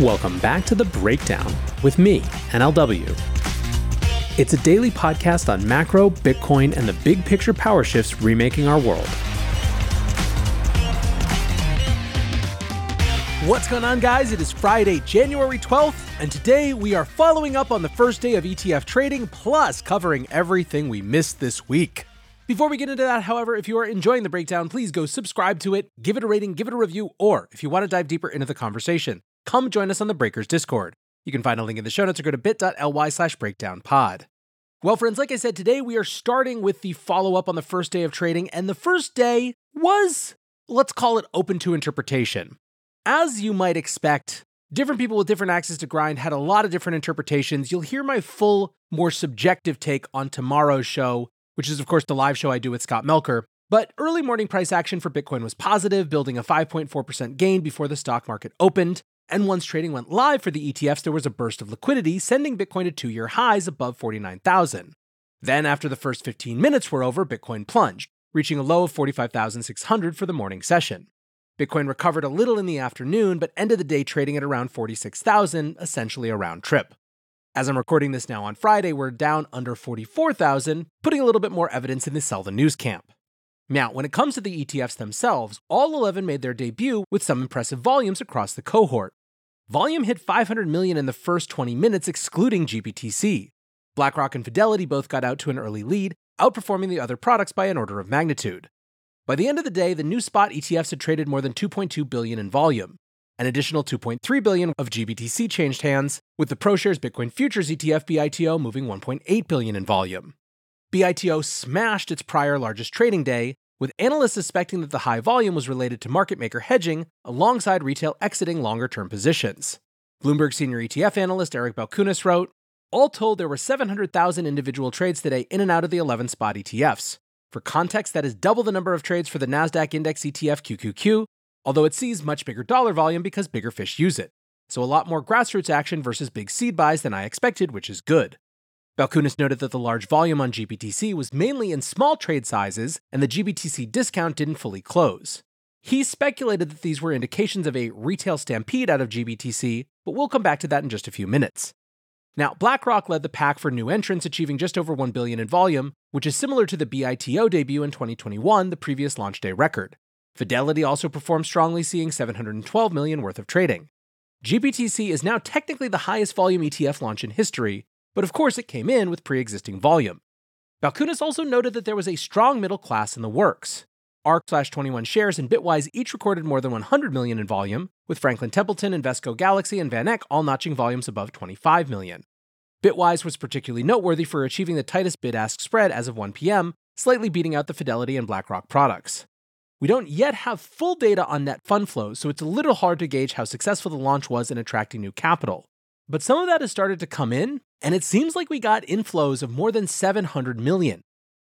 Welcome back to The Breakdown with me, NLW. It's a daily podcast on macro, Bitcoin, and the big picture power shifts remaking our world. What's going on, guys? It is Friday, January 12th, and today we are following up on the first day of ETF trading, plus covering everything we missed this week. Before we get into that, however, if you are enjoying the breakdown, please go subscribe to it, give it a rating, give it a review, or if you want to dive deeper into the conversation, come join us on the Breakers Discord. You can find a link in the show notes or go to bit.ly slash breakdownpod. Well, friends, like I said, today we are starting with the follow up on the first day of trading, and the first day was, let's call it open to interpretation. As you might expect, different people with different access to grind had a lot of different interpretations. You'll hear my full, more subjective take on tomorrow's show, which is, of course, the live show I do with Scott Melker. But early morning price action for Bitcoin was positive, building a 5.4% gain before the stock market opened. And once trading went live for the ETFs, there was a burst of liquidity, sending Bitcoin to two year highs above 49,000. Then, after the first 15 minutes were over, Bitcoin plunged, reaching a low of 45,600 for the morning session. Bitcoin recovered a little in the afternoon, but ended the day trading at around 46,000, essentially a round trip. As I'm recording this now on Friday, we're down under 44,000, putting a little bit more evidence in the sell the news camp. Now, when it comes to the ETFs themselves, all 11 made their debut with some impressive volumes across the cohort. Volume hit 500 million in the first 20 minutes, excluding GBTC. BlackRock and Fidelity both got out to an early lead, outperforming the other products by an order of magnitude. By the end of the day, the new spot ETFs had traded more than 2.2 billion in volume. An additional 2.3 billion of GBTC changed hands, with the ProShares Bitcoin Futures ETF BITO moving 1.8 billion in volume. BITO smashed its prior largest trading day, with analysts suspecting that the high volume was related to market maker hedging alongside retail exiting longer term positions. Bloomberg senior ETF analyst Eric Balchunas wrote All told, there were 700,000 individual trades today in and out of the 11 spot ETFs. For context, that is double the number of trades for the NASDAQ index ETF QQQ, although it sees much bigger dollar volume because bigger fish use it. So a lot more grassroots action versus big seed buys than I expected, which is good. Balchunas noted that the large volume on GBTC was mainly in small trade sizes, and the GBTC discount didn't fully close. He speculated that these were indications of a retail stampede out of GBTC, but we'll come back to that in just a few minutes. Now, BlackRock led the pack for new entrants, achieving just over 1 billion in volume, which is similar to the BITO debut in 2021, the previous launch day record. Fidelity also performed strongly, seeing 712 million worth of trading. GBTC is now technically the highest volume ETF launch in history, but of course it came in with pre existing volume. Balchunas also noted that there was a strong middle class in the works. ARK slash 21 shares and Bitwise each recorded more than 100 million in volume, with Franklin Templeton, Invesco Galaxy, and VanEck all notching volumes above 25 million. Bitwise was particularly noteworthy for achieving the tightest bid ask spread as of 1 p.m., slightly beating out the Fidelity and BlackRock products. We don't yet have full data on net fund flows, so it's a little hard to gauge how successful the launch was in attracting new capital. But some of that has started to come in, and it seems like we got inflows of more than 700 million.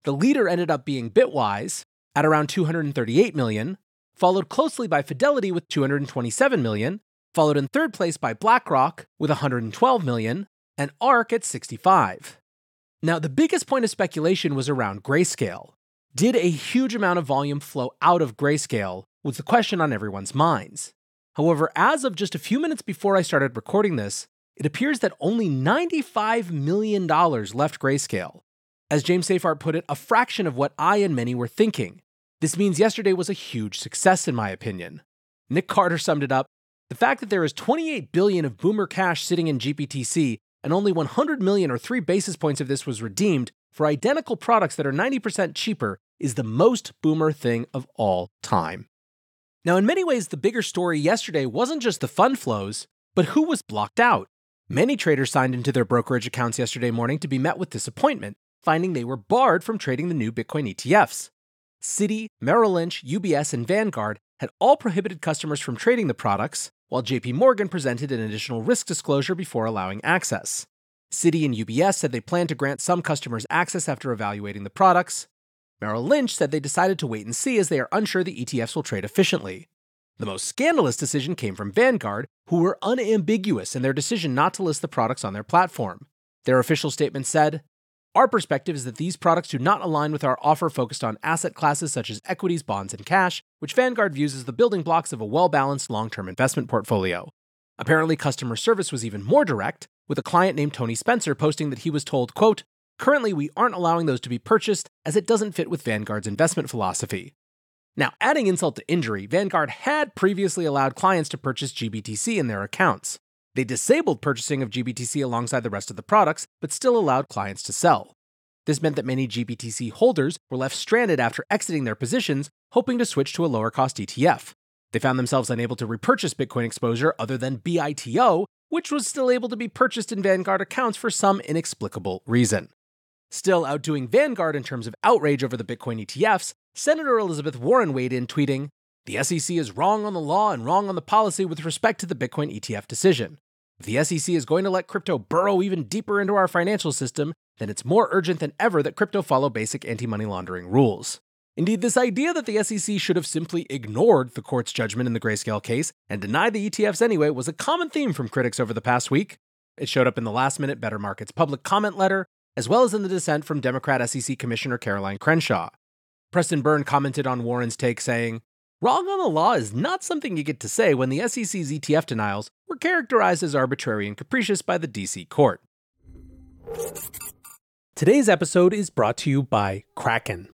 The leader ended up being Bitwise at around 238 million, followed closely by Fidelity with 227 million, followed in third place by BlackRock with 112 million, and ARK at 65. Now, the biggest point of speculation was around grayscale. Did a huge amount of volume flow out of grayscale? Was the question on everyone's minds. However, as of just a few minutes before I started recording this, it appears that only $95 million left Grayscale. As James Seyffart put it, a fraction of what I and many were thinking. This means yesterday was a huge success, in my opinion. Nick Carter summed it up the fact that there is 28 billion of boomer cash sitting in GBTC and only 100 million or 3 basis points of this was redeemed for identical products that are 90% cheaper is the most boomer thing of all time. Now, in many ways, the bigger story yesterday wasn't just the fund flows, but who was blocked out. Many traders signed into their brokerage accounts yesterday morning to be met with disappointment, finding they were barred from trading the new Bitcoin ETFs. Citi, Merrill Lynch, UBS, and Vanguard had all prohibited customers from trading the products, while JP Morgan presented an additional risk disclosure before allowing access. Citi and UBS said they plan to grant some customers access after evaluating the products. Merrill Lynch said they decided to wait and see as they are unsure the ETFs will trade efficiently. The most scandalous decision came from Vanguard, who were unambiguous in their decision not to list the products on their platform. Their official statement said, Our perspective is that these products do not align with our offer focused on asset classes such as equities, bonds, and cash, which Vanguard views as the building blocks of a well balanced long term investment portfolio. Apparently, customer service was even more direct, with a client named Tony Spencer posting that he was told, quote, Currently, we aren't allowing those to be purchased as it doesn't fit with Vanguard's investment philosophy. Now, adding insult to injury, Vanguard had previously allowed clients to purchase GBTC in their accounts. They disabled purchasing of GBTC alongside the rest of the products, but still allowed clients to sell. This meant that many GBTC holders were left stranded after exiting their positions, hoping to switch to a lower cost ETF. They found themselves unable to repurchase Bitcoin exposure other than BITO, which was still able to be purchased in Vanguard accounts for some inexplicable reason. Still outdoing Vanguard in terms of outrage over the Bitcoin ETFs, Senator Elizabeth Warren weighed in, tweeting, The SEC is wrong on the law and wrong on the policy with respect to the Bitcoin ETF decision. If the SEC is going to let crypto burrow even deeper into our financial system, then it's more urgent than ever that crypto follow basic anti money laundering rules. Indeed, this idea that the SEC should have simply ignored the court's judgment in the Grayscale case and denied the ETFs anyway was a common theme from critics over the past week. It showed up in the last minute Better Markets public comment letter, as well as in the dissent from Democrat SEC Commissioner Caroline Crenshaw. Preston Byrne commented on Warren's take, saying, Wrong on the law is not something you get to say when the SEC's ETF denials were characterized as arbitrary and capricious by the DC court. Today's episode is brought to you by Kraken.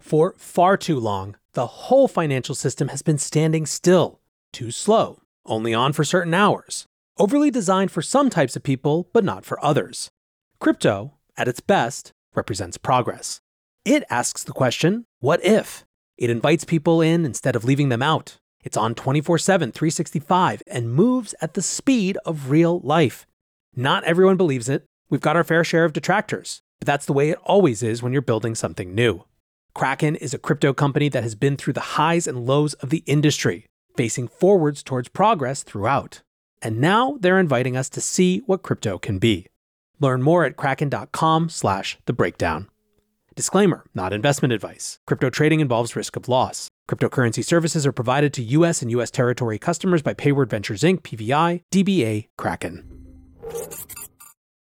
For far too long, the whole financial system has been standing still, too slow, only on for certain hours, overly designed for some types of people, but not for others. Crypto, at its best, represents progress. It asks the question, what if? It invites people in instead of leaving them out. It's on 24 7, 365, and moves at the speed of real life. Not everyone believes it. We've got our fair share of detractors, but that's the way it always is when you're building something new. Kraken is a crypto company that has been through the highs and lows of the industry, facing forwards towards progress throughout. And now they're inviting us to see what crypto can be. Learn more at kraken.com slash the breakdown. Disclaimer, not investment advice. Crypto trading involves risk of loss. Cryptocurrency services are provided to US and US territory customers by Payward Ventures Inc., PVI, DBA, Kraken.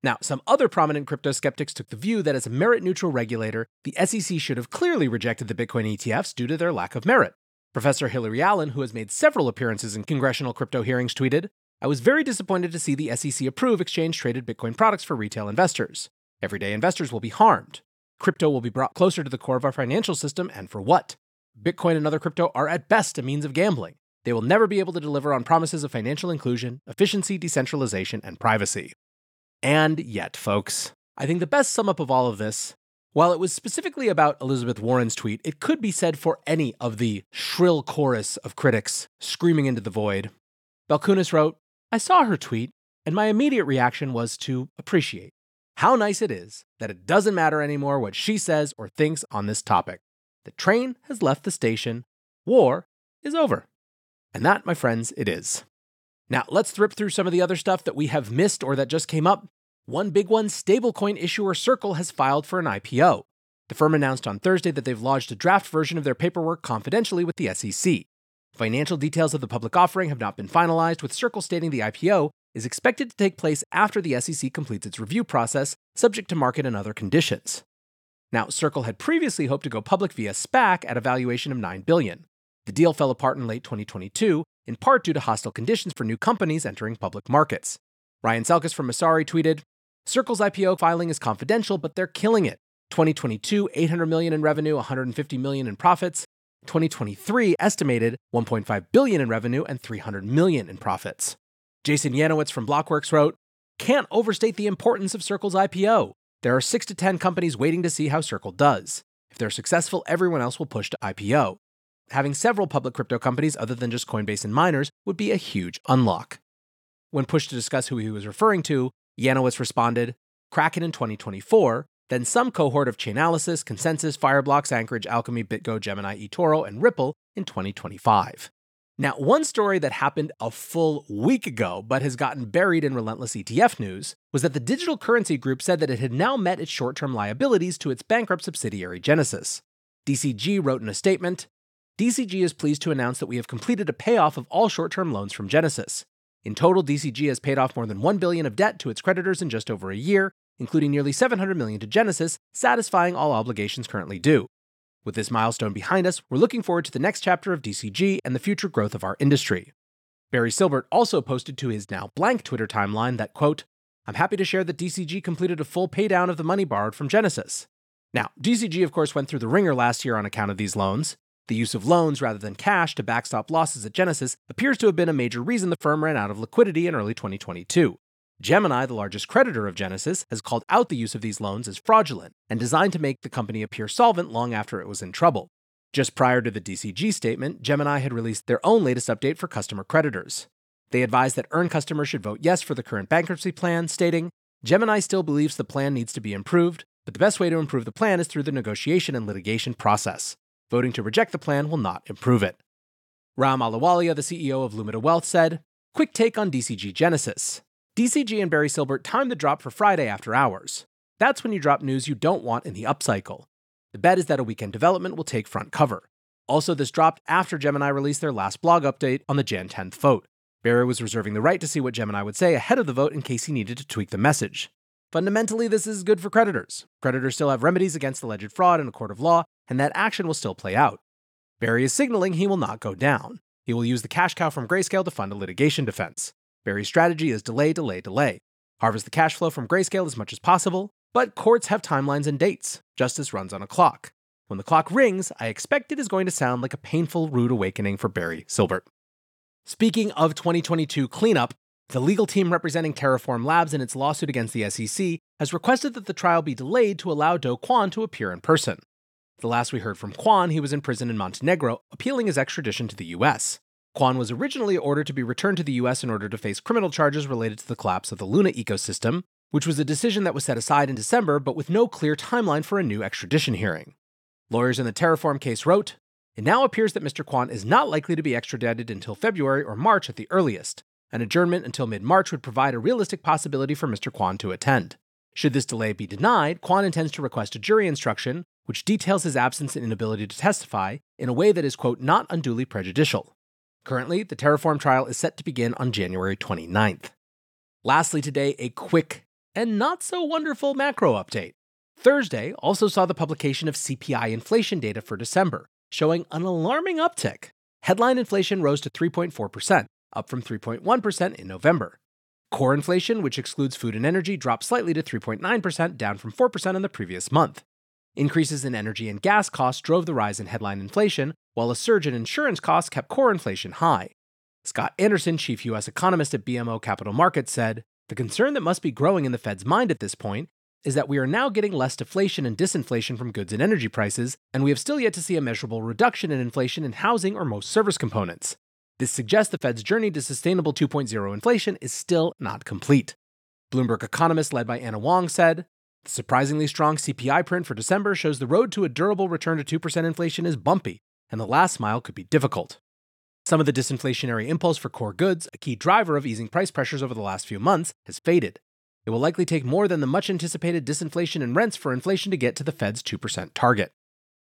Now, some other prominent crypto skeptics took the view that as a merit neutral regulator, the SEC should have clearly rejected the Bitcoin ETFs due to their lack of merit. Professor Hilary Allen, who has made several appearances in congressional crypto hearings, tweeted I was very disappointed to see the SEC approve exchange traded Bitcoin products for retail investors. Everyday investors will be harmed. Crypto will be brought closer to the core of our financial system, and for what? Bitcoin and other crypto are at best a means of gambling. They will never be able to deliver on promises of financial inclusion, efficiency, decentralization, and privacy. And yet, folks, I think the best sum up of all of this, while it was specifically about Elizabeth Warren's tweet, it could be said for any of the shrill chorus of critics screaming into the void. Balchunas wrote, I saw her tweet, and my immediate reaction was to appreciate how nice it is that it doesn't matter anymore what she says or thinks on this topic. The train has left the station. War is over. And that, my friends, it is. Now, let's rip through some of the other stuff that we have missed or that just came up. One big one stablecoin issuer Circle has filed for an IPO. The firm announced on Thursday that they've lodged a draft version of their paperwork confidentially with the SEC. Financial details of the public offering have not been finalized, with Circle stating the IPO is expected to take place after the SEC completes its review process, subject to market and other conditions. Now, Circle had previously hoped to go public via SPAC at a valuation of 9 billion. The deal fell apart in late 2022, in part due to hostile conditions for new companies entering public markets. Ryan Selkis from Messari tweeted, Circle's IPO filing is confidential, but they're killing it. 2022, 800 million in revenue, 150 million in profits. 2023 estimated 1.5 billion in revenue and 300 million in profits. Jason Yanowitz from Blockworks wrote, Can't overstate the importance of Circle's IPO. There are 6 to 10 companies waiting to see how Circle does. If they're successful, everyone else will push to IPO. Having several public crypto companies other than just Coinbase and miners would be a huge unlock. When pushed to discuss who he was referring to, Yanowitz responded, Kraken in 2024, then some cohort of Chainalysis, ConsenSys, Fireblocks, Anchorage, Alchemy, BitGo, Gemini, eToro, and Ripple in 2025. Now, one story that happened a full week ago but has gotten buried in relentless ETF news was that the digital currency group said that it had now met its short term liabilities to its bankrupt subsidiary Genesis. DCG wrote in a statement DCG is pleased to announce that we have completed a payoff of all short term loans from Genesis. In total, DCG has paid off more than 1 billion of debt to its creditors in just over a year, including nearly 700 million to Genesis, satisfying all obligations currently due. With this milestone behind us, we're looking forward to the next chapter of DCG and the future growth of our industry. Barry Silbert also posted to his now blank Twitter timeline that, quote, I'm happy to share that DCG completed a full paydown of the money borrowed from Genesis. Now, DCG, of course, went through the wringer last year on account of these loans. The use of loans rather than cash to backstop losses at Genesis appears to have been a major reason the firm ran out of liquidity in early 2022. Gemini, the largest creditor of Genesis, has called out the use of these loans as fraudulent and designed to make the company appear solvent long after it was in trouble. Just prior to the DCG statement, Gemini had released their own latest update for customer creditors. They advised that earn customers should vote yes for the current bankruptcy plan, stating, Gemini still believes the plan needs to be improved, but the best way to improve the plan is through the negotiation and litigation process. Voting to reject the plan will not improve it. Ram Ahluwalia, the CEO of Lumida Wealth, said, Quick take on DCG Genesis. DCG and Barry Silbert timed the drop for Friday after hours. That's when you drop news you don't want in the upcycle. The bet is that a weekend development will take front cover. Also, this dropped after Gemini released their last blog update on the Jan 10th vote. Barry was reserving the right to see what Gemini would say ahead of the vote in case he needed to tweak the message. Fundamentally, this is good for creditors. Creditors still have remedies against alleged fraud in a court of law, and that action will still play out. Barry is signaling he will not go down. He will use the cash cow from Grayscale to fund a litigation defense. Barry's strategy is delay, delay, delay. Harvest the cash flow from Grayscale as much as possible, but courts have timelines and dates. Justice runs on a clock. When the clock rings, I expect it is going to sound like a painful, rude awakening for Barry Silbert. Speaking of 2022 cleanup, the legal team representing Terraform Labs in its lawsuit against the SEC has requested that the trial be delayed to allow Do Kwon to appear in person. The last we heard from Kwon, he was in prison in Montenegro, appealing his extradition to the US. Kwon was originally ordered to be returned to the US in order to face criminal charges related to the collapse of the Luna ecosystem, which was a decision that was set aside in December but with no clear timeline for a new extradition hearing. Lawyers in the Terraform case wrote It now appears that Mr. Kwon is not likely to be extradited until February or March at the earliest. An adjournment until mid March would provide a realistic possibility for Mr. Kwon to attend. Should this delay be denied, Kwon intends to request a jury instruction which details his absence and inability to testify in a way that is, quote, not unduly prejudicial. Currently, the Terraform trial is set to begin on January 29th. Lastly, today, a quick and not so wonderful macro update. Thursday also saw the publication of CPI inflation data for December, showing an alarming uptick. Headline inflation rose to 3.4%, up from 3.1% in November. Core inflation, which excludes food and energy, dropped slightly to 3.9%, down from 4% in the previous month. Increases in energy and gas costs drove the rise in headline inflation, while a surge in insurance costs kept core inflation high. Scott Anderson, chief U.S. economist at BMO Capital Markets, said The concern that must be growing in the Fed's mind at this point is that we are now getting less deflation and disinflation from goods and energy prices, and we have still yet to see a measurable reduction in inflation in housing or most service components. This suggests the Fed's journey to sustainable 2.0 inflation is still not complete. Bloomberg economist led by Anna Wong said The surprisingly strong CPI print for December shows the road to a durable return to 2% inflation is bumpy, and the last mile could be difficult. Some of the disinflationary impulse for core goods, a key driver of easing price pressures over the last few months, has faded. It will likely take more than the much anticipated disinflation in rents for inflation to get to the Fed's 2% target.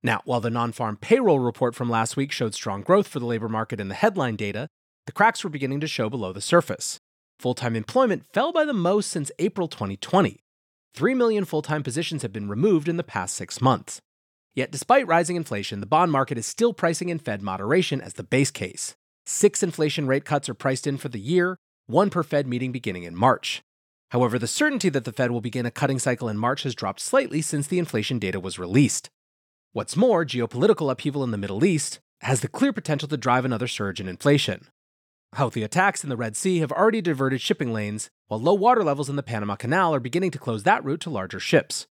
Now, while the non farm payroll report from last week showed strong growth for the labor market in the headline data, the cracks were beginning to show below the surface. Full time employment fell by the most since April 2020. 3 million full time positions have been removed in the past six months. Yet, despite rising inflation, the bond market is still pricing in Fed moderation as the base case. Six inflation rate cuts are priced in for the year, one per Fed meeting beginning in March. However, the certainty that the Fed will begin a cutting cycle in March has dropped slightly since the inflation data was released. What's more, geopolitical upheaval in the Middle East has the clear potential to drive another surge in inflation. Houthi attacks in the Red Sea have already diverted shipping lanes, while low water levels in the Panama Canal are beginning to close that route to larger ships.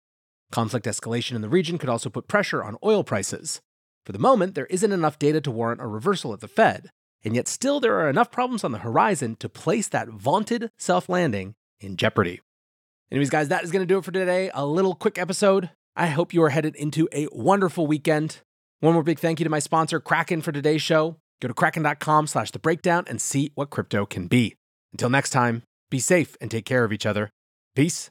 Conflict escalation in the region could also put pressure on oil prices. For the moment, there isn't enough data to warrant a reversal at the Fed, and yet still there are enough problems on the horizon to place that vaunted self landing in jeopardy. Anyways, guys, that is going to do it for today. A little quick episode. I hope you are headed into a wonderful weekend. One more big thank you to my sponsor, Kraken, for today's show. Go to kraken.com slash the breakdown and see what crypto can be. Until next time, be safe and take care of each other. Peace.